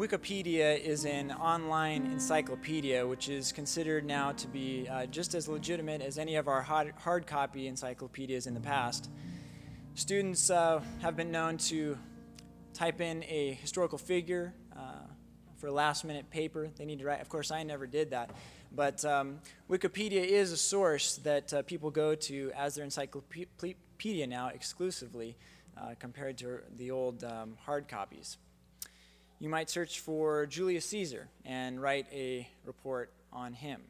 Wikipedia is an online encyclopedia, which is considered now to be uh, just as legitimate as any of our hard, hard copy encyclopedias in the past. Students uh, have been known to type in a historical figure uh, for a last minute paper they need to write. Of course, I never did that. But um, Wikipedia is a source that uh, people go to as their encyclopedia now exclusively uh, compared to the old um, hard copies you might search for Julius Caesar and write a report on him.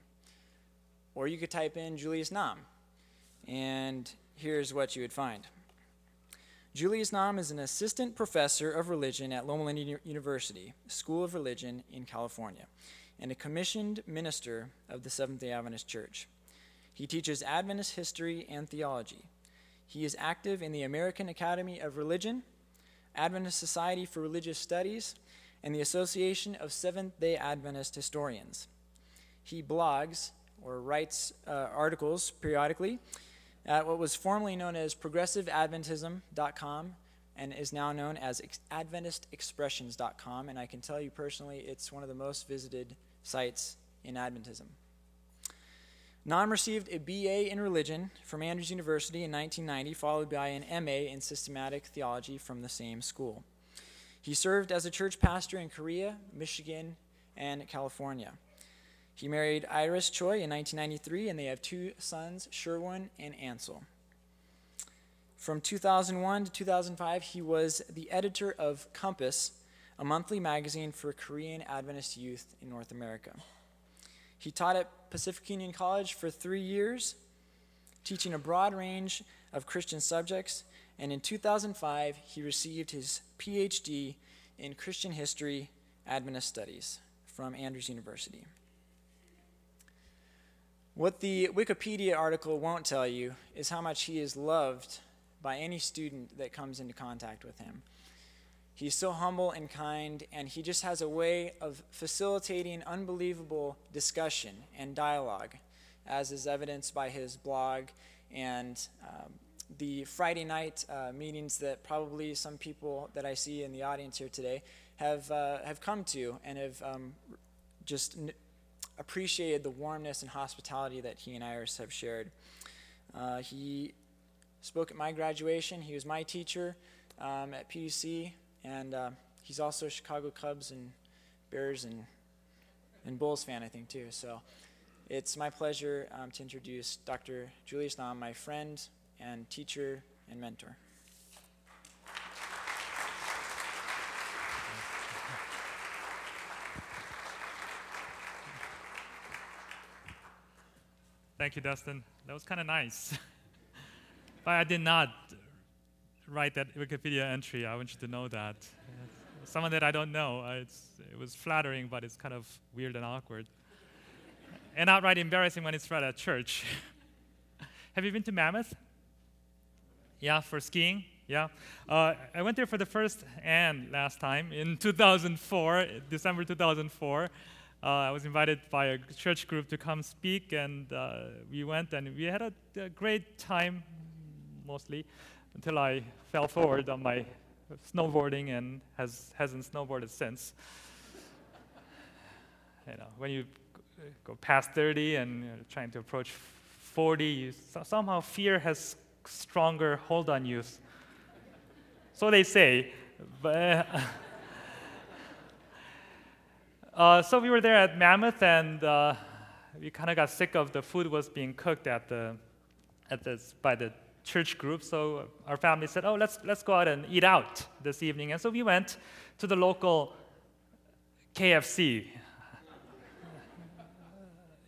Or you could type in Julius Nam, and here's what you would find. Julius Nam is an assistant professor of religion at Loma Linda University, School of Religion in California, and a commissioned minister of the Seventh day Adventist Church. He teaches Adventist history and theology. He is active in the American Academy of Religion, Adventist Society for Religious Studies, and the Association of Seventh day Adventist Historians. He blogs or writes uh, articles periodically at what was formerly known as progressiveadventism.com and is now known as adventistexpressions.com. And I can tell you personally, it's one of the most visited sites in Adventism. Nam received a BA in religion from Andrews University in 1990, followed by an MA in systematic theology from the same school. He served as a church pastor in Korea, Michigan, and California. He married Iris Choi in 1993, and they have two sons, Sherwin and Ansel. From 2001 to 2005, he was the editor of Compass, a monthly magazine for Korean Adventist youth in North America. He taught at Pacific Union College for three years, teaching a broad range of Christian subjects, and in 2005, he received his PhD in Christian History Adventist Studies from Andrews University. What the Wikipedia article won't tell you is how much he is loved by any student that comes into contact with him. He's so humble and kind, and he just has a way of facilitating unbelievable discussion and dialogue, as is evidenced by his blog and um, the Friday night uh, meetings that probably some people that I see in the audience here today have, uh, have come to and have um, just n- appreciated the warmness and hospitality that he and Iris have shared. Uh, he spoke at my graduation. He was my teacher um, at PUC, and uh, he's also a Chicago Cubs and Bears and, and Bulls fan, I think, too. So it's my pleasure um, to introduce Dr. Julius Nam, my friend, and teacher and mentor. Thank you, Dustin. That was kind of nice. but I did not write that Wikipedia entry. I want you to know that. Someone that I don't know. It was flattering, but it's kind of weird and awkward. and outright embarrassing when it's read at church. Have you been to Mammoth? Yeah, for skiing. Yeah. Uh, I went there for the first and last time in 2004, December 2004. Uh, I was invited by a church group to come speak, and uh, we went and we had a, a, great time, mostly, until I fell forward on my snowboarding and has, hasn't snowboarded since. you know, when you go past 30 and trying to approach 40, you, somehow fear has stronger hold on you. So they say. But, uh, so we were there at Mammoth, and uh, we kind of got sick of the food was being cooked at the, at the, by the church group. So our family said, "Oh, let's let's go out and eat out this evening." And so we went to the local KFC.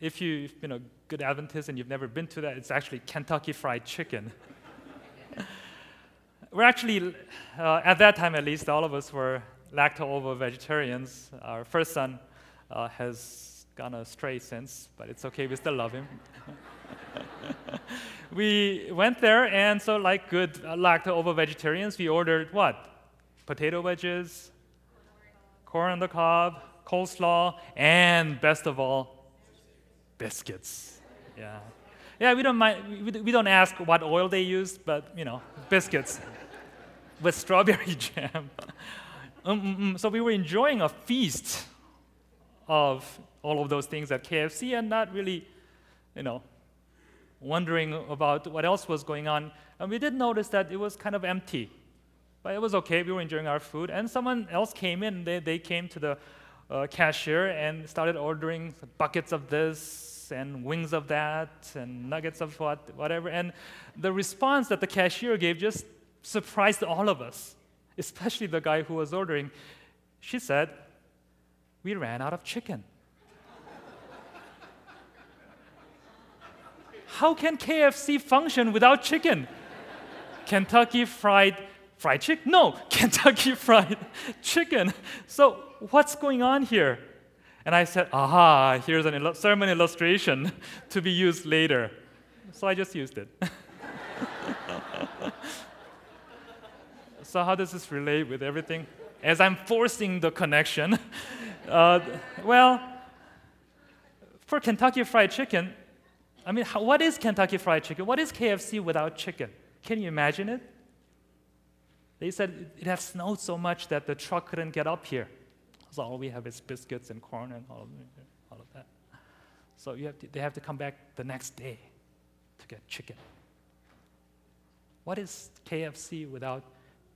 if you you know good Adventist and you've never been to that, it's actually Kentucky Fried Chicken. we're actually, uh, at that time at least, all of us were lacto-ovo vegetarians. Our first son uh, has gone astray since, but it's okay, we still love him. we went there, and so, like good uh, lacto-ovo vegetarians, we ordered what? Potato wedges, corn on the cob, coleslaw, and best of all, biscuits. Yeah. Yeah, we don't mind, we don't ask what oil they use, but you know, biscuits with strawberry jam. Um, mm, mm. so we were enjoying a feast of all of those things at KFC and not really, you know, wondering about what else was going on. And we did notice that it was kind of empty. But it was okay. We were enjoying our food. And someone else came in. They, they came to the uh, cashier and started ordering buckets of this and wings of that and nuggets of what, whatever. And the response that the cashier gave just surprised all of us, especially the guy who was ordering. She said, We ran out of chicken. How can KFC function without chicken? Kentucky Fried Fried Chicken? No, Kentucky Fried Chicken. So, what's going on here? And I said, aha, here's a il- sermon illustration to be used later. So I just used it. so, how does this relate with everything? As I'm forcing the connection, uh, well, for Kentucky Fried Chicken, I mean, how, what is Kentucky Fried Chicken? What is KFC without chicken? Can you imagine it? They said it had snowed so much that the truck couldn't get up here. So all we have is biscuits and corn and all of, all of that. So have to, they have to come back the next day to get chicken. What is KFC without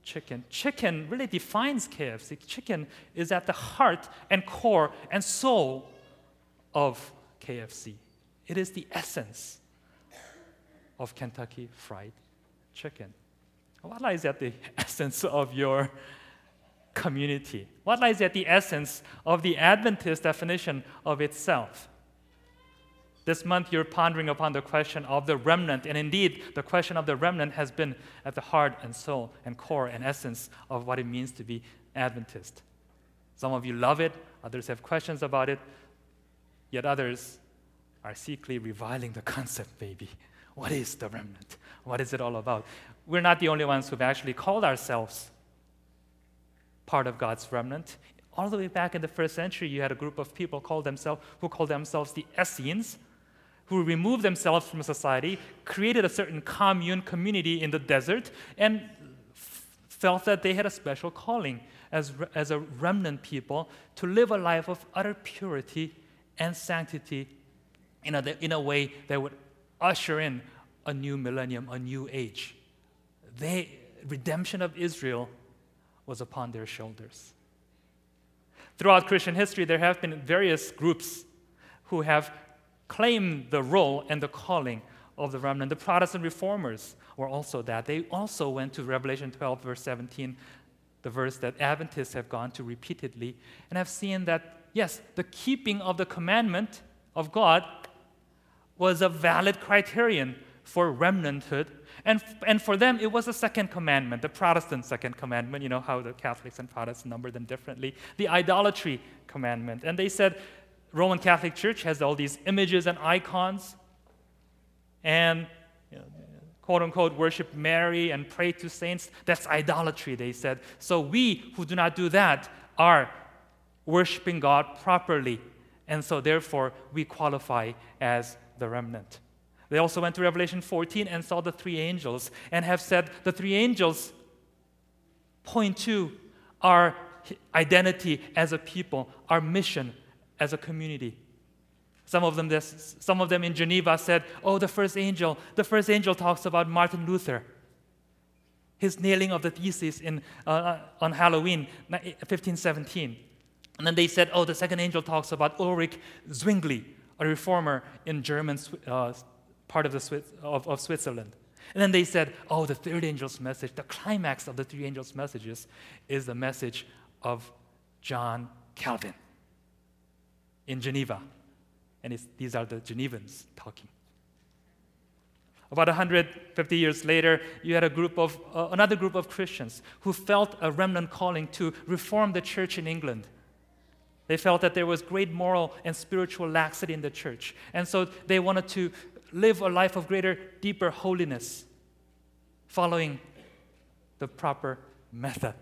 chicken? Chicken really defines KFC. Chicken is at the heart and core and soul of KFC. It is the essence of Kentucky Fried Chicken. What lies at the essence of your community? What lies at the essence of the Adventist definition of itself? This month, you're pondering upon the question of the remnant, and indeed, the question of the remnant has been at the heart and soul and core and essence of what it means to be Adventist. Some of you love it, others have questions about it, yet others are secretly reviling the concept, maybe. What is the remnant? What is it all about? We're not the only ones who've actually called ourselves part of God's remnant. All the way back in the first century, you had a group of people called themselves, who called themselves the Essenes, who removed themselves from society, created a certain commune, community in the desert, and f- felt that they had a special calling as, as a remnant people to live a life of utter purity and sanctity in a, in a way that would usher in a new millennium, a new age. They, redemption of Israel was upon their shoulders. Throughout Christian history, there have been various groups who have claimed the role and the calling of the remnant. The Protestant reformers were also that. They also went to Revelation 12, verse 17, the verse that Adventists have gone to repeatedly, and have seen that, yes, the keeping of the commandment of God was a valid criterion for remnanthood. And, and for them, it was the second commandment, the Protestant second commandment. You know how the Catholics and Protestants number them differently. The idolatry commandment. And they said, Roman Catholic Church has all these images and icons, and you know, quote unquote worship Mary and pray to saints. That's idolatry, they said. So we who do not do that are worshiping God properly. And so therefore, we qualify as the remnant. They also went to Revelation 14 and saw the three angels and have said the three angels point to our identity as a people, our mission as a community. Some of them, this, some of them in Geneva said, "Oh, the first angel. The first angel talks about Martin Luther, his nailing of the thesis in, uh, uh on Halloween, 1517." And then they said, "Oh, the second angel talks about Ulrich Zwingli, a reformer in German uh, part of, the Swiss, of, of Switzerland. And then they said, oh, the third angel's message, the climax of the three angels' messages is the message of John Calvin in Geneva. And these are the Genevans talking. About 150 years later, you had a group of, uh, another group of Christians who felt a remnant calling to reform the church in England. They felt that there was great moral and spiritual laxity in the church. And so they wanted to live a life of greater, deeper holiness, following the proper method.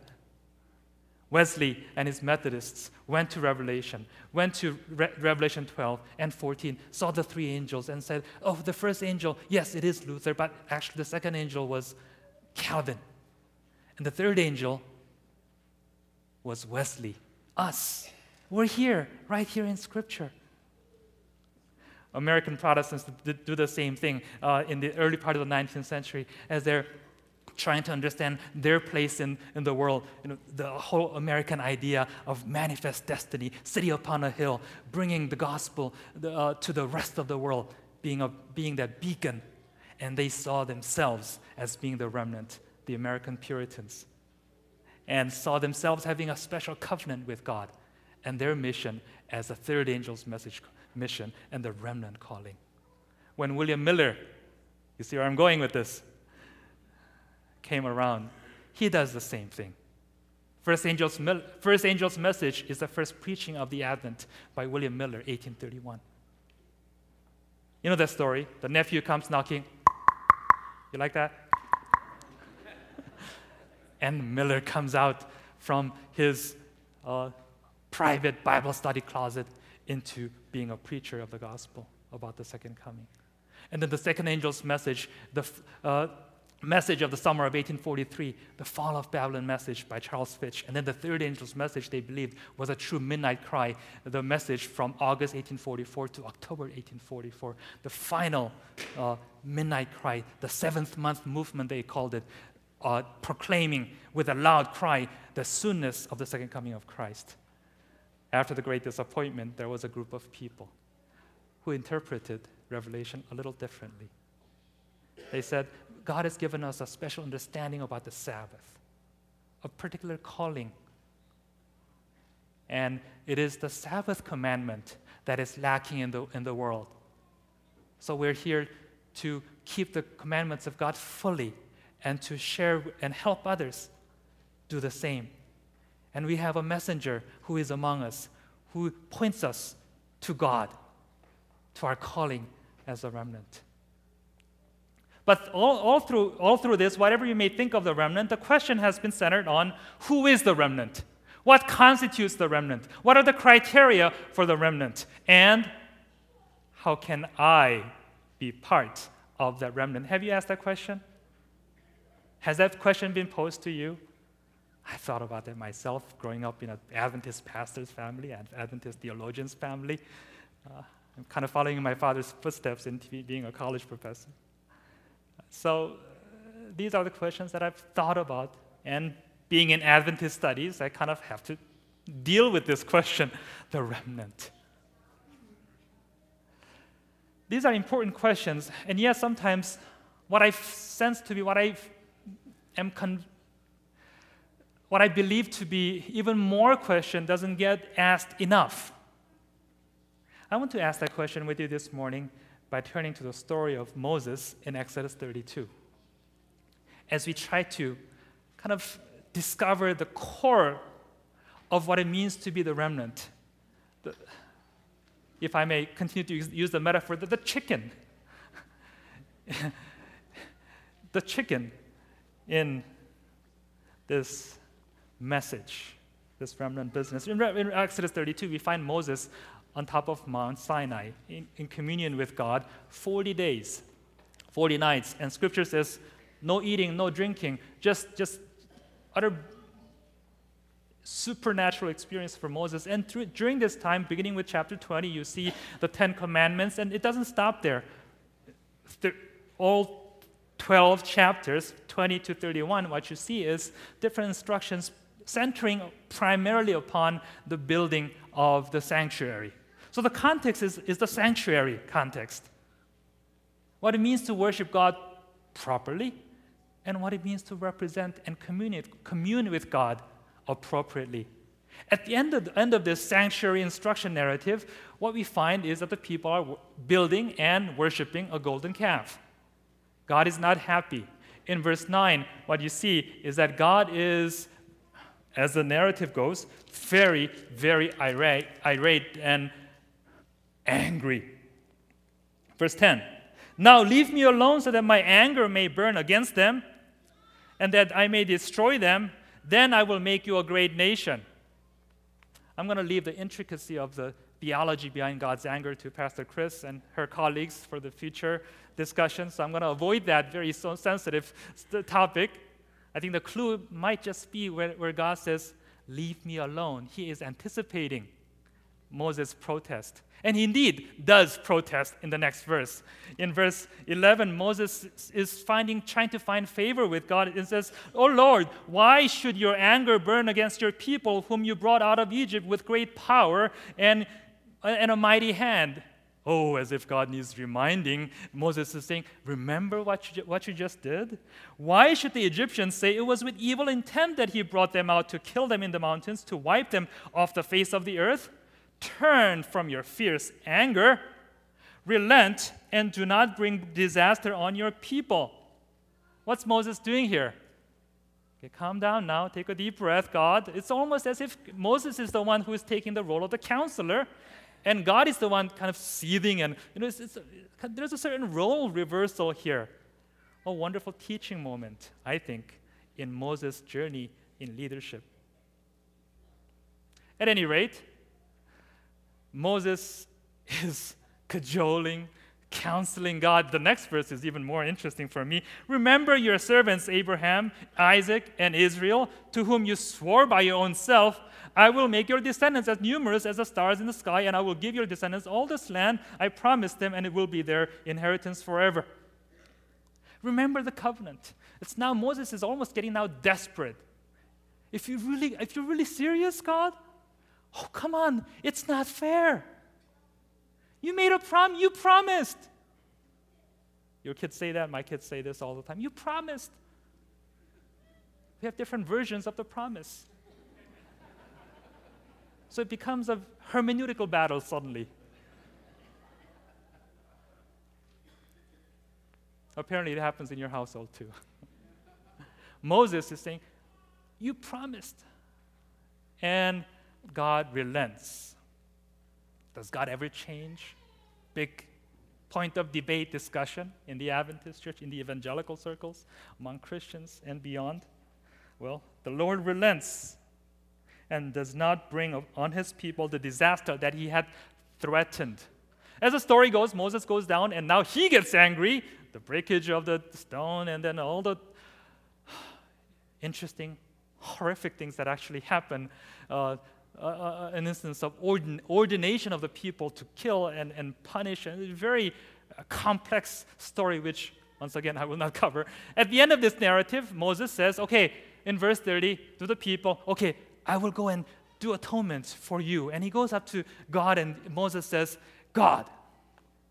Wesley and his Methodists went to Revelation, went to Re- Revelation 12 and 14, saw the three angels, and said, Oh, the first angel, yes, it is Luther, but actually the second angel was Calvin. And the third angel was Wesley, us. We're here, right here in Scripture. American Protestants do the same thing uh, in the early part of the 19th century as they're trying to understand their place in, in the world. You know, the whole American idea of manifest destiny, city upon a hill, bringing the gospel uh, to the rest of the world, being, a, being that beacon. And they saw themselves as being the remnant, the American Puritans, and saw themselves having a special covenant with God and their mission as a third angel's message mission and the remnant calling. When William Miller, you see where I'm going with this, came around, he does the same thing. First Angel's, First Angel's Message is the first preaching of the Advent by William Miller, 1831. You know that story? The nephew comes knocking. You like that? and Miller comes out from his uh, private Bible study closet into being a preacher of the gospel about the second coming. And then the second angel's message, the, uh, message of the summer of 1843, the fall of Babylon message by Charles Fitch. And then the third angel's message, they believed, was a true midnight cry, the message from August 1844 to October 1844, the final uh, midnight cry, the seventh month movement, they called it, uh, proclaiming with a loud cry the soonness of the second coming of Christ. After the great disappointment, there was a group of people who interpreted Revelation a little differently. They said, God has given us a special understanding about the Sabbath, a particular calling. And it is the Sabbath commandment that is lacking in the, in the world. So we're here to keep the commandments of God fully and to share and help others do the same. And we have a messenger who is among us, who points us to God, to our calling as a remnant. But all, all, through, all through this, whatever you may think of the remnant, the question has been centered on who is the remnant? What constitutes the remnant? What are the criteria for the remnant? And how can I be part of that remnant? Have you asked that question? Has that question been posed to you? I thought about that myself growing up in an Adventist pastor's family, an Adventist theologian's family. Uh, I'm kind of following in my father's footsteps in being a college professor. So, uh, these are the questions that I've thought about. And being in Adventist studies, I kind of have to deal with this question the remnant. These are important questions. And yes, sometimes what I sense to be, what I am con- what I believe to be even more question doesn't get asked enough. I want to ask that question with you this morning by turning to the story of Moses in Exodus 32. As we try to kind of discover the core of what it means to be the remnant. The, if I may continue to use the metaphor, the, the chicken. the chicken in this message, this remnant business. In, in Exodus 32, we find Moses on top of Mount Sinai in, in communion with God 40 days, 40 nights. And scripture says, no eating, no drinking, just, just utter supernatural experience for Moses. And through, during this time, beginning with chapter 20, you see the Ten Commandments, and it doesn't stop there. All 12 chapters, 20 to 31, what you see is different instructions centering primarily upon the building of the sanctuary. So the context is, is the sanctuary context. What it means to worship God properly, and what it means to represent and commune, commune with God appropriately. At the end of, the end of this sanctuary instruction narrative, what we find is that the people are building and worshiping a golden calf. God is not happy. In verse 9, what you see is that God is, as the narrative goes, very, very irate, irate and angry. Verse 10 Now leave me alone so that my anger may burn against them and that I may destroy them. Then I will make you a great nation. I'm going to leave the intricacy of the theology behind God's anger to Pastor Chris and her colleagues for the future discussion. So I'm going to avoid that very sensitive topic. I think the clue might just be where, where God says, Leave me alone. He is anticipating Moses' protest. And he indeed does protest in the next verse. In verse 11, Moses is finding, trying to find favor with God. and says, Oh Lord, why should your anger burn against your people whom you brought out of Egypt with great power and, and a mighty hand? Oh, as if God needs reminding. Moses is saying, Remember what you, what you just did? Why should the Egyptians say it was with evil intent that he brought them out to kill them in the mountains, to wipe them off the face of the earth? Turn from your fierce anger, relent, and do not bring disaster on your people. What's Moses doing here? Okay, calm down now, take a deep breath, God. It's almost as if Moses is the one who is taking the role of the counselor, and God is the one kind of seething, and you know, it's, it's a, there's a certain role reversal here. A wonderful teaching moment, I think, in Moses' journey in leadership. At any rate, Moses is cajoling, counseling God. The next verse is even more interesting for me. Remember your servants, Abraham, Isaac, and Israel, to whom you swore by your own self, I will make your descendants as numerous as the stars in the sky, and I will give your descendants all this land I promised them, and it will be their inheritance forever. Remember the covenant. It's now Moses is almost getting now desperate. If you really, if you're really serious, God, Oh, come on, it's not fair. You made a prom, you promised. Your kids say that, my kids say this all the time. You promised. We have different versions of the promise. So it becomes a hermeneutical battle suddenly. Apparently, it happens in your household too. Moses is saying, You promised. And God relents. Does God ever change? Big point of debate, discussion in the Adventist church, in the evangelical circles, among Christians and beyond. Well, the Lord relents and does not bring on his people the disaster that he had threatened. As the story goes, Moses goes down and now he gets angry, the breakage of the stone, and then all the interesting, horrific things that actually happen. Uh, uh, an instance of ordin- ordination of the people to kill and, and punish, and a very uh, complex story, which, once again, I will not cover. At the end of this narrative, Moses says, okay, in verse 30, to the people, okay, I will go and do atonement for you. And he goes up to God, and Moses says, God,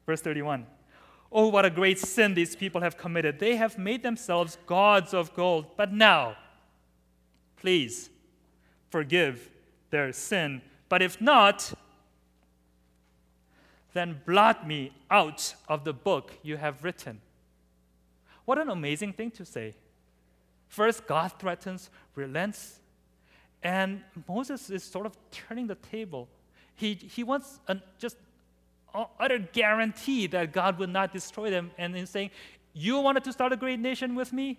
verse 31, Oh, what a great sin these people have committed. They have made themselves gods of gold. But now, please forgive their sin. But if not, then blot me out of the book you have written. What an amazing thing to say. First, God threatens, relents, and Moses is sort of turning the table. He, he wants a, just utter guarantee that God will not destroy them, and he's saying, You wanted to start a great nation with me?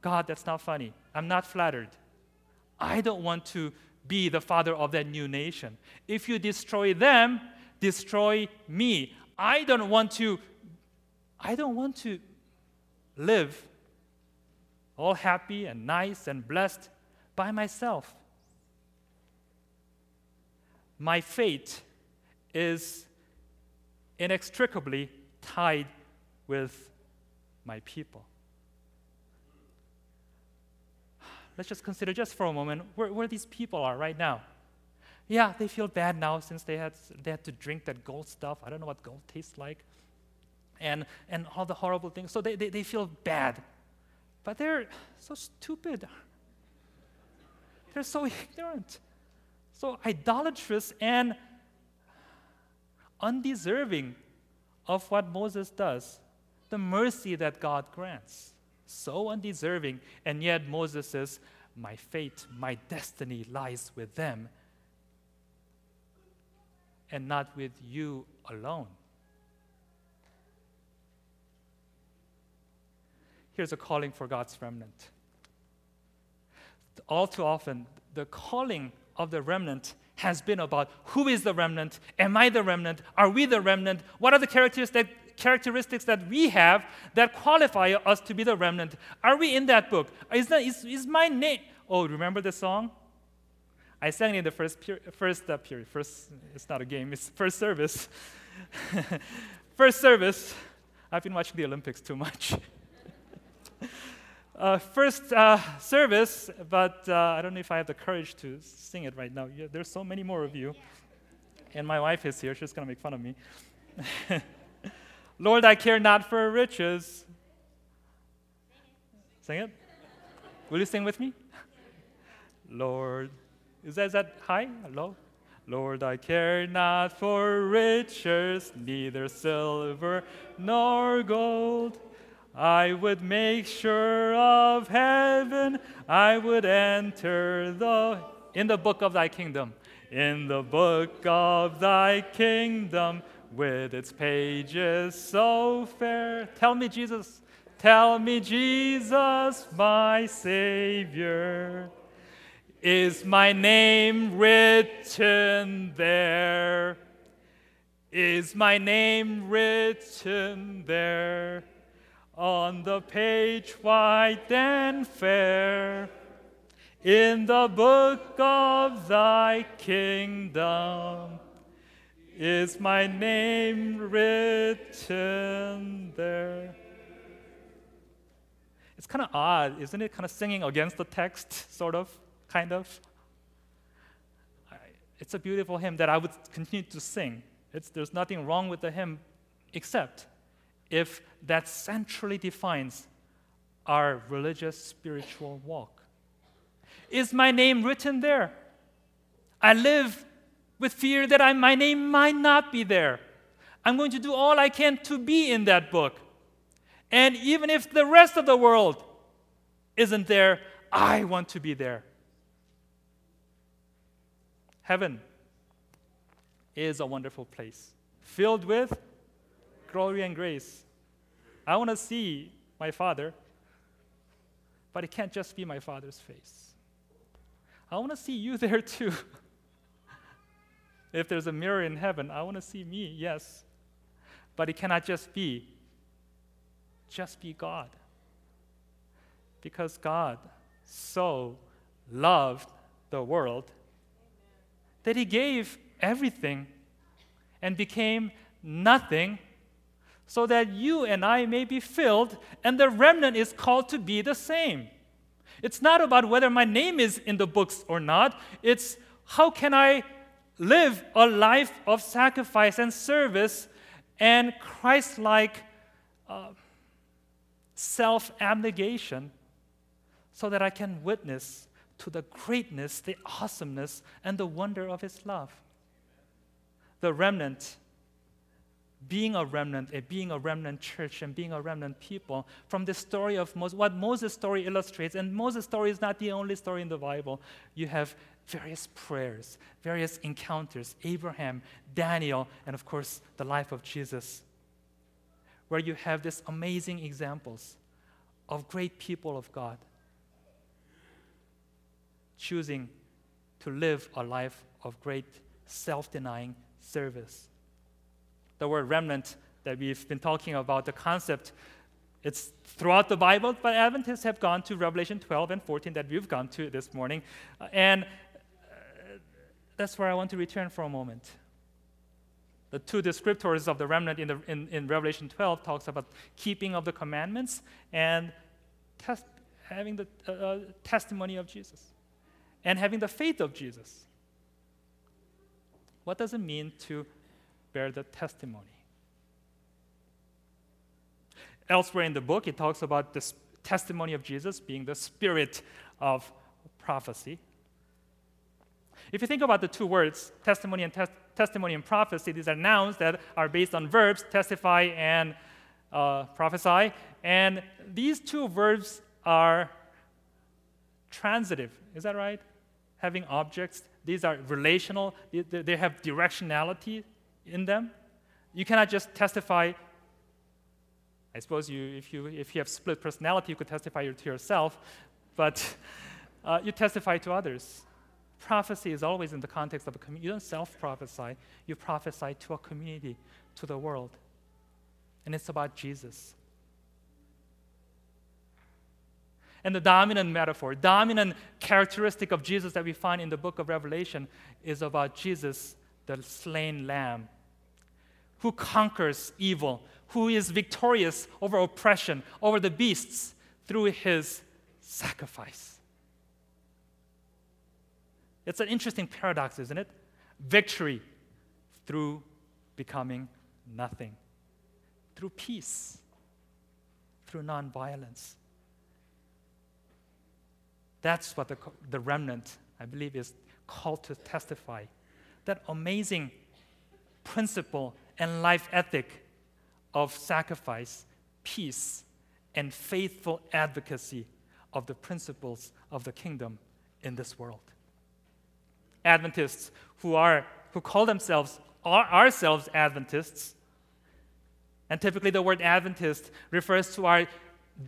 God, that's not funny. I'm not flattered. I don't want to be the father of that new nation. If you destroy them, destroy me. I don't want to I don't want to live all happy and nice and blessed by myself. My fate is inextricably tied with my people. Let's just consider just for a moment where, where these people are right now. Yeah, they feel bad now since they had, they had to drink that gold stuff. I don't know what gold tastes like. And, and all the horrible things. So they, they, they feel bad. But they're so stupid. They're so ignorant, so idolatrous, and undeserving of what Moses does, the mercy that God grants so undeserving. And yet Moses says, My fate, my destiny lies with them and not with you alone. Here's a calling for God's remnant. All too often, the calling of the remnant has been about who is the remnant? Am I the remnant? Are we the remnant? What are the characteristics that, characteristics that we have that qualify us to be the remnant? Are we in that book? Is, that, is, is my name? Oh, remember the song? I sang it in the first peri- first uh, period. First, it's not a game. It's first service. first service. I've been watching the Olympics too much. uh, first uh, service, but uh, I don't know if I have the courage to sing it right now. Yeah, there's so many more of you, and my wife is here. She's gonna make fun of me. Lord, I care not for riches. Sing it. Will you sing with me? Lord, is that, is that high? Low? Lord, I care not for riches, neither silver nor gold. I would make sure of heaven. I would enter the in the book of thy kingdom. In the book of thy kingdom, with its pages so fair. Tell me, Jesus. Tell me, Jesus, my Savior. Is my name written there? Is my name written there? On the page white and fair, in the book of thy kingdom, is my name written there? It's kind of odd, isn't it? Kind of singing against the text, sort of kind of. It's a beautiful hymn that I would continue to sing. It's, there's nothing wrong with the hymn except if that centrally defines our religious spiritual walk. Is my name written there? I live with fear that I, my name might not be there. I'm going to do all I can to be in that book. And even if the rest of the world isn't there, I want to be there. Heaven is a wonderful place filled with glory and grace. I want to see my Father, but it can't just be my Father's face. I want to see you there too. If there's a mirror in heaven, I want to see me, yes. But it cannot just be, just be God. Because God so loved the world that he gave everything and became nothing so that you and I may be filled, and the remnant is called to be the same. It's not about whether my name is in the books or not, it's how can I live a life of sacrifice and service and Christ like uh, self abnegation so that I can witness to the greatness, the awesomeness, and the wonder of His love. The remnant, being a remnant, a being a remnant church, and being a remnant people, from the story of Moses, what Moses' story illustrates, and Moses' story is not the only story in the Bible. You have various prayers, various encounters, Abraham, Daniel, and of course, the life of Jesus, where you have these amazing examples of great people of God choosing to live a life of great self denying service. The word remnant that we've been talking about, the concept, it's throughout the Bible, but Adventists have gone to Revelation 12 and 14 that we've gone to this morning. And that's where I want to return for a moment. The two descriptors of the remnant in, the, in, in Revelation 12 talks about keeping of the commandments and test, having the uh, uh testimony of Jesus and having the faith of Jesus. What does it mean to bear the testimony? Elsewhere in the book, it talks about the testimony of Jesus being the spirit of prophecy. If you think about the two words, testimony and tes- testimony and prophecy, these are nouns that are based on verbs, testify and uh, prophesy. And these two verbs are transitive. Is that right? having objects. These are relational, they have directionality in them. You cannot just testify. I suppose you, if, you, if you have split personality, you could testify to yourself, but uh, you testify to others. Prophecy is always in the context of a community. You don't self prophesy, you prophesy to a community, to the world. And it's about Jesus. And the dominant metaphor, dominant characteristic of Jesus that we find in the book of Revelation is about Jesus, the slain lamb, who conquers evil, who is victorious over oppression, over the beasts through his sacrifice. It's an interesting paradox, isn't it? Victory through becoming nothing, through peace, through nonviolence. That's what the, the remnant, I believe, is called to testify. That amazing principle and life ethic of sacrifice, peace, and faithful advocacy of the principles of the kingdom in this world. Adventists who are who call themselves are ourselves Adventists, and typically the word Adventist refers to our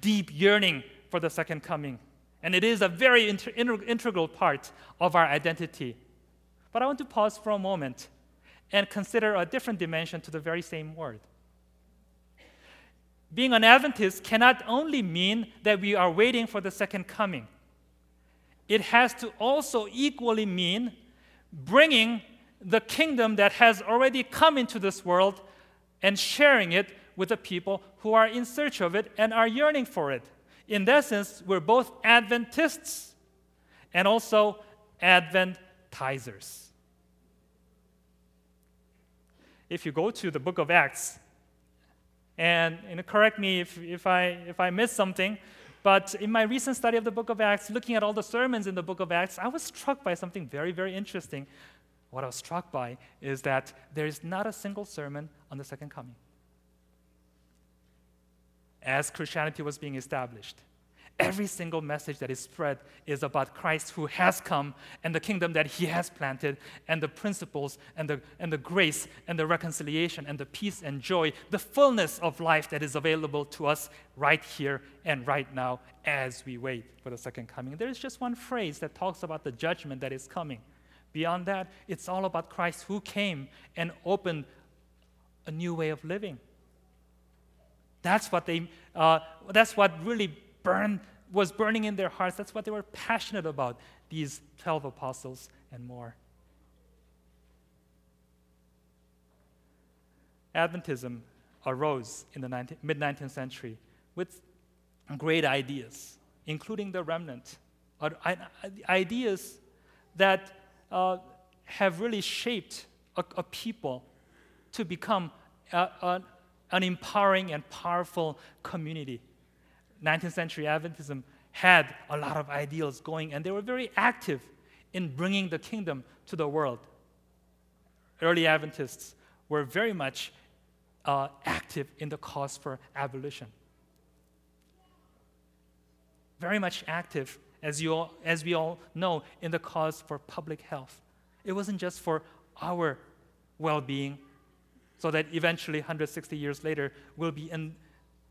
deep yearning for the second coming. And it is a very inter- integral part of our identity. But I want to pause for a moment and consider a different dimension to the very same word. Being an Adventist cannot only mean that we are waiting for the second coming, it has to also equally mean bringing the kingdom that has already come into this world and sharing it with the people who are in search of it and are yearning for it. In that sense, we're both Adventists and also Adventizers. If you go to the book of Acts, and know, correct me if, if, I, if I miss something, but in my recent study of the book of Acts, looking at all the sermons in the book of Acts, I was struck by something very, very interesting. What I was struck by is that there is not a single sermon on the second coming as Christianity was being established. Every single message that is spread is about Christ who has come and the kingdom that he has planted and the principles and the, and the grace and the reconciliation and the peace and joy, the fullness of life that is available to us right here and right now as we wait for the second coming. There is just one phrase that talks about the judgment that is coming. Beyond that, it's all about Christ who came and opened a new way of living. That's what they, uh, that's what really burned, was burning in their hearts. That's what they were passionate about, these 12 apostles and more. Adventism arose in the mid 19th century with great ideas, including the remnant. Ideas that uh, have really shaped a, a people to become a, a, an empowering and powerful community. 19th century Adventism had a lot of ideals going, and they were very active in bringing the kingdom to the world. Early Adventists were very much uh, active in the cause for abolition. Very much active, as, you all, as we all know, in the cause for public health. It wasn't just for our well being, so that eventually, 160 years later, we'll be in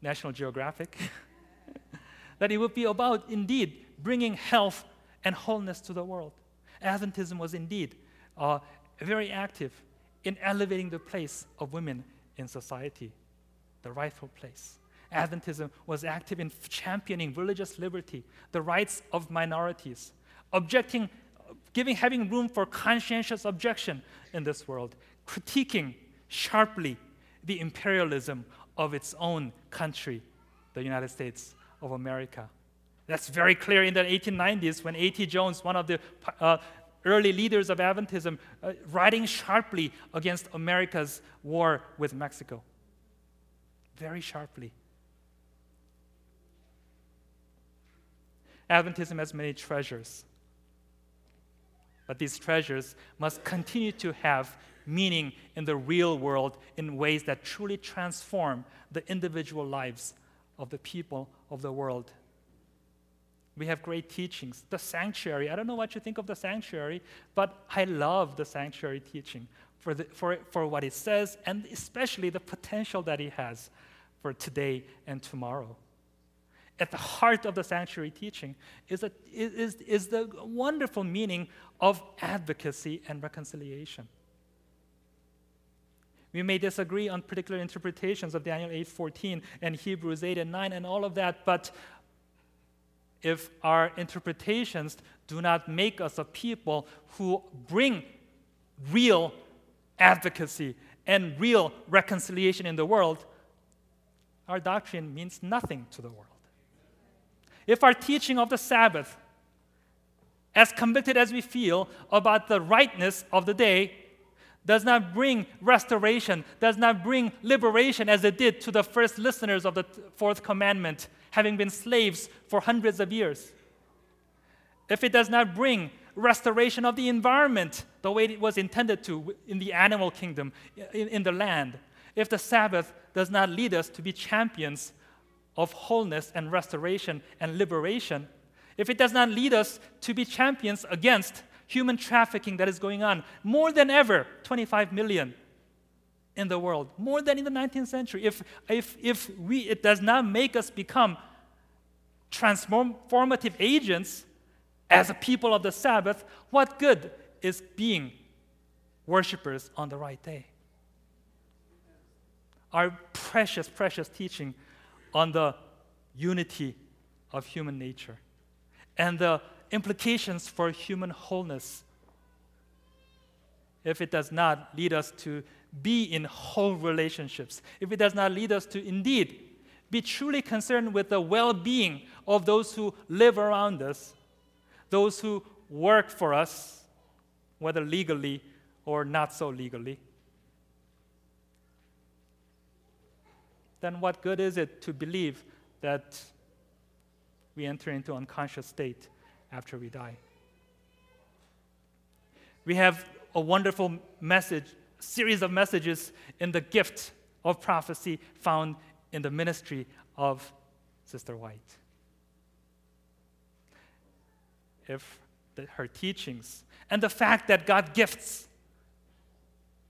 National Geographic. that it would be about, indeed, bringing health and wholeness to the world. Adventism was indeed uh, very active in elevating the place of women in society, the rightful place. Adventism was active in championing religious liberty, the rights of minorities, objecting, giving, having room for conscientious objection in this world, critiquing sharply the imperialism of its own country, the United States of America. That's very clear in the 1890s when A.T. Jones, one of the uh, early leaders of Adventism, uh, writing sharply against America's war with Mexico. Very sharply. Adventism has many treasures, but these treasures must continue to have meaning in the real world in ways that truly transform the individual lives of the people of the world. We have great teachings. The sanctuary, I don't know what you think of the sanctuary, but I love the sanctuary teaching for, the, for, for what it says and especially the potential that it has for today and tomorrow. At the heart of the sanctuary teaching is, a, is, is the wonderful meaning of advocacy and reconciliation. We may disagree on particular interpretations of Daniel 8:14 and Hebrews 8 and 9 and all of that, but if our interpretations do not make us a people who bring real advocacy and real reconciliation in the world, our doctrine means nothing to the world. If our teaching of the Sabbath, as convicted as we feel about the rightness of the day, does not bring restoration, does not bring liberation as it did to the first listeners of the fourth commandment, having been slaves for hundreds of years. If it does not bring restoration of the environment the way it was intended to in the animal kingdom, in, in the land, if the Sabbath does not lead us to be champions of wholeness and restoration and liberation, if it does not lead us to be champions against human trafficking that is going on more than ever 25 million in the world, more than in the 19th century. If, if, if we, it does not make us become transformative agents as a people of the Sabbath, what good is being worshippers on the right day? Our precious, precious teaching on the unity of human nature and the implications for human wholeness if it does not lead us to be in whole relationships, if it does not lead us to indeed be truly concerned with the well being of those who live around us, those who work for us, whether legally or not so legally, then what good is it to believe that we enter into unconscious state after we die? We have a wonderful message, series of messages in the gift of prophecy found in the ministry of Sister White. If the, her teachings and the fact that God gifts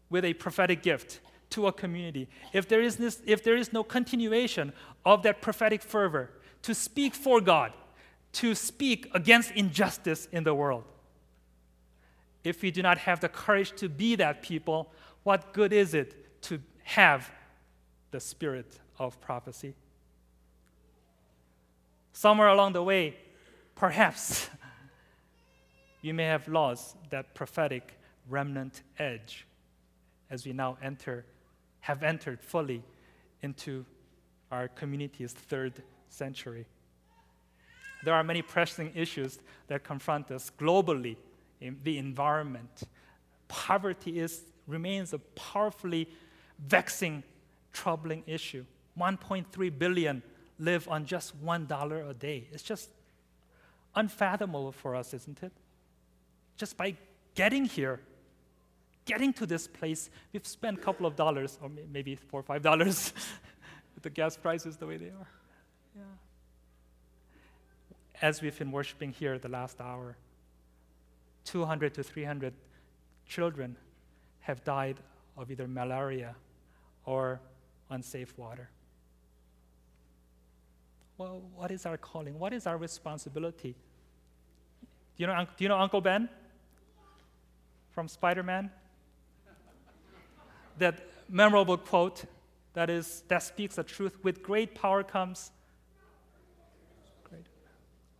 with a prophetic gift to a community, if there is, this, if there is no continuation of that prophetic fervor to speak for God, to speak against injustice in the world, if we do not have the courage to be that people, what good is it to have the spirit of prophecy? Somewhere along the way, perhaps you may have lost that prophetic remnant edge as we now enter, have entered fully into our community's third century. There are many pressing issues that confront us globally in the environment. Poverty is, remains a powerfully vexing, troubling issue. 1.3 billion live on just $1 a day. It's just unfathomable for us, isn't it? Just by getting here, getting to this place, we've spent a couple of dollars, or maybe four or five dollars, with the gas prices the way they are. Yeah. As we've been worshiping here the last hour, 200 to 300 children have died of either malaria or unsafe water. Well, what is our calling? What is our responsibility? Do you know, do you know Uncle Ben from Spider Man? that memorable quote that, is, that speaks the truth with great power comes.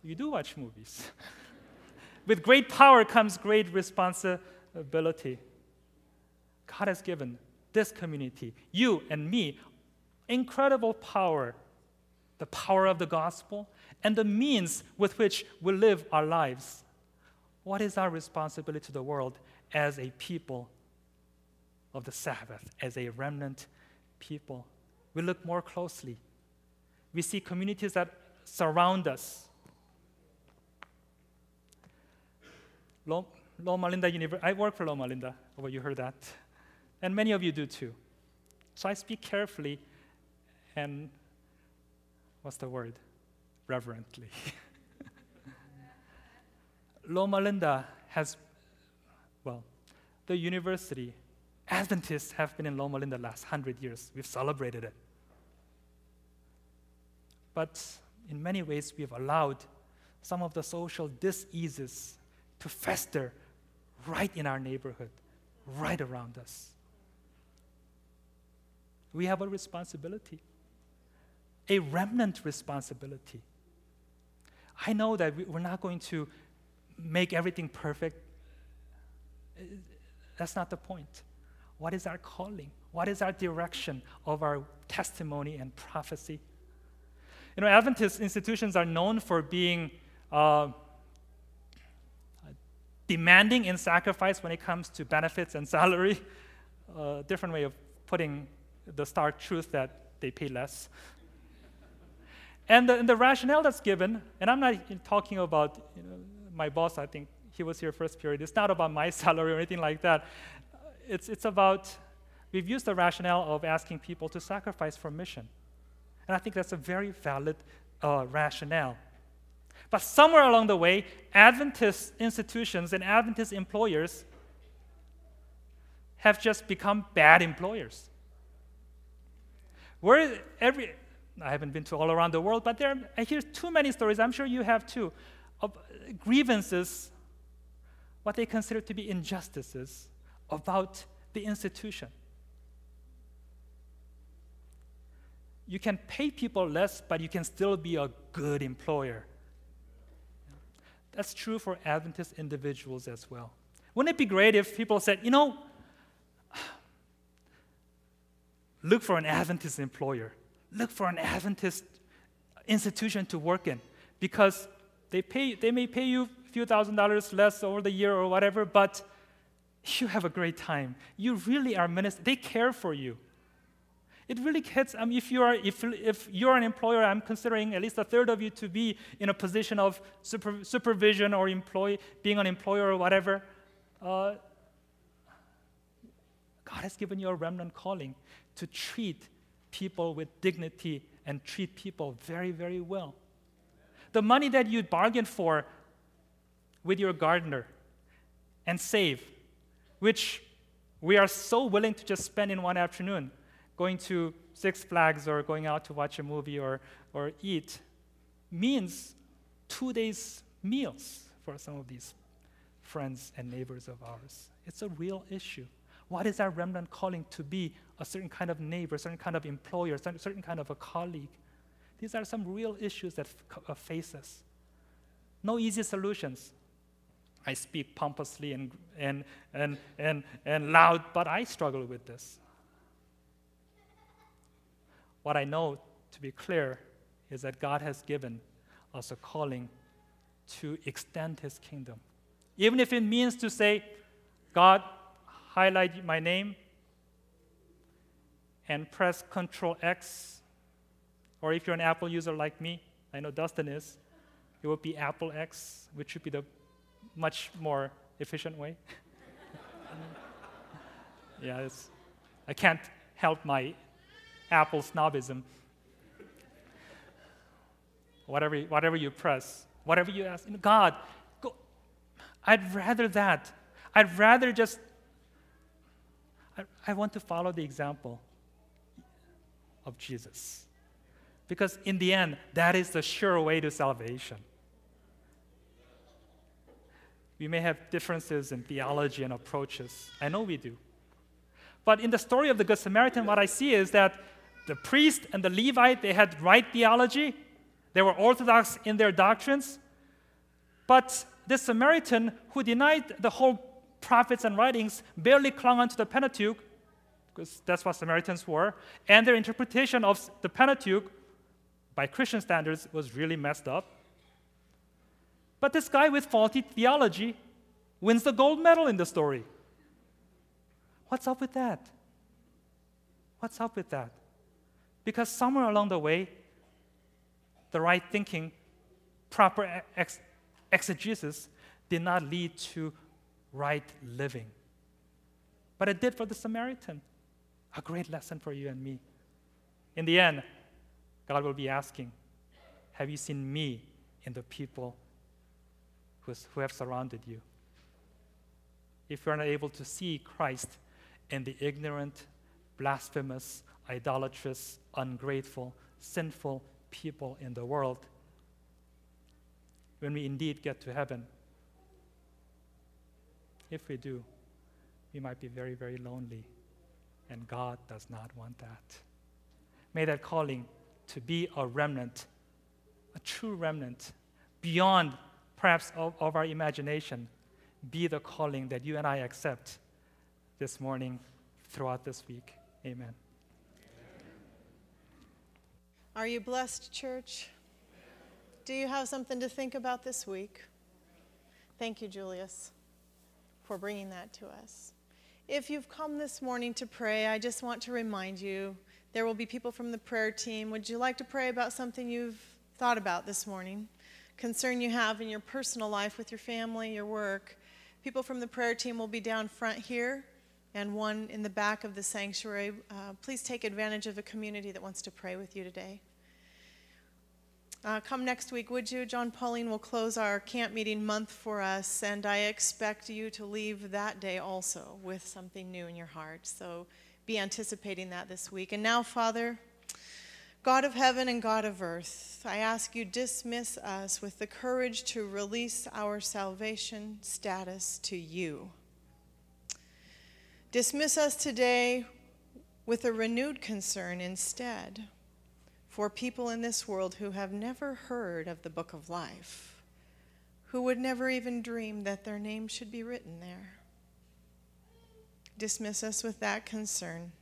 You do watch movies. With great power comes great responsibility. God has given this community, you and me, incredible power the power of the gospel and the means with which we live our lives. What is our responsibility to the world as a people of the Sabbath, as a remnant people? We look more closely. We see communities that surround us Loma Linda University. I work for Loma Linda. Oh, you heard that. And many of you do too. So I speak carefully and what's the word? Reverently. Loma Linda has, well, the university, Adventists have been in Loma Linda last hundred years. We've celebrated it. But in many ways, we've allowed some of the social diseases to fester right in our neighborhood, right around us. We have a responsibility, a remnant responsibility. I know that we- we're not going to make everything perfect. That's not the point. What is our calling? What is our direction of our testimony and prophecy? You know, Adventist institutions are known for being uh, demanding in sacrifice when it comes to benefits and salary. A different way of putting the stark truth that they pay less. And the, and the rationale that's given, and I'm not talking about you know, my boss, I think he was here first period. It's not about my salary or anything like that. It's, it's about, we've used the rationale of asking people to sacrifice for mission. And I think that's a very valid uh, rationale. But somewhere along the way, Adventist institutions and Adventist employers have just become bad employers. Where every, I haven't been to all around the world, but there, I hear too many stories, I'm sure you have too, of grievances, what they consider to be injustices about the institution. You can pay people less, but you can still be a good employer. That's true for Adventist individuals as well. Wouldn't it be great if people said, you know, look for an Adventist employer, look for an Adventist institution to work in, because they, pay, they may pay you a few thousand dollars less over the year or whatever, but you have a great time. You really are ministers. They care for you. It really hits. I mean, if you are if, if you're an employer, I'm considering at least a third of you to be in a position of super, supervision or being an employer or whatever. Uh, God has given you a remnant calling to treat people with dignity and treat people very, very well. The money that you bargain for with your gardener and save, which we are so willing to just spend in one afternoon going to Six Flags or going out to watch a movie or, or eat, means two days' meals for some of these friends and neighbors of ours. It's a real issue. What is our remnant calling to be a certain kind of neighbor, a certain kind of employer, a certain kind of a colleague? These are some real issues that f- uh, face us. No easy solutions. I speak pompously and, and, and, and, and loud, but I struggle with this. What I know, to be clear, is that God has given us a calling to extend His kingdom. Even if it means to say, God, highlight my name and press Control X, or if you're an Apple user like me, I know Dustin is, it would be Apple X, which would be the much more efficient way. yeah, I can't help my Apple snobism. Whatever, whatever you press, whatever you ask, God, go. I'd rather that. I'd rather just, I, I want to follow the example of Jesus. Because in the end, that is the sure way to salvation. We may have differences in theology and approaches. I know we do. But in the story of the Good Samaritan, what I see is that the priest and the Levite, they had right theology, they were orthodox in their doctrines. But this Samaritan who denied the whole prophets and writings barely clung onto the Pentateuch, because that's what Samaritans were, and their interpretation of the Pentateuch by Christian standards was really messed up. But this guy with faulty theology wins the gold medal in the story. What's up with that? What's up with that? Because somewhere along the way, the right thinking, proper ex- exegesis did not lead to right living. But it did for the Samaritan. A great lesson for you and me. In the end, God will be asking, Have you seen me in the people who have surrounded you? If you're not able to see Christ in the ignorant, blasphemous, idolatrous, ungrateful, sinful people in the world, when we indeed get to heaven, if we do, we might be very, very lonely. And God does not want that. May that calling to be a remnant, a true remnant, beyond perhaps of, of our imagination be the calling that you and I accept this morning throughout this week. Amen. Are you blessed, church? Do you have something to think about this week? Thank you, Julius, for bringing that to us. If you've come this morning to pray, I just want to remind you there will be people from the prayer team. Would you like to pray about something you've thought about this morning? Concern you have in your personal life with your family, your work? People from the prayer team will be down front here and one in the back of the sanctuary. Uh, please take advantage of a community that wants to pray with you today. Uh, come next week, would you? Jon Paulien will close our camp meeting month for us, and I expect you to leave that day also with something new in your heart. So be anticipating that this week. And now, Father, God of heaven and God of earth, I ask you dismiss us with the courage to release our salvation status to you. Dismiss us today with a renewed concern instead for people in this world who have never heard of the book of life, who would never even dream that their name should be written there. Dismiss us with that concern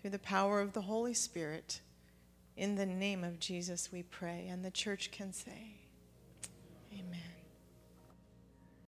through the power of the Holy Spirit. In the name of Jesus, we pray. And the church can say, Amen.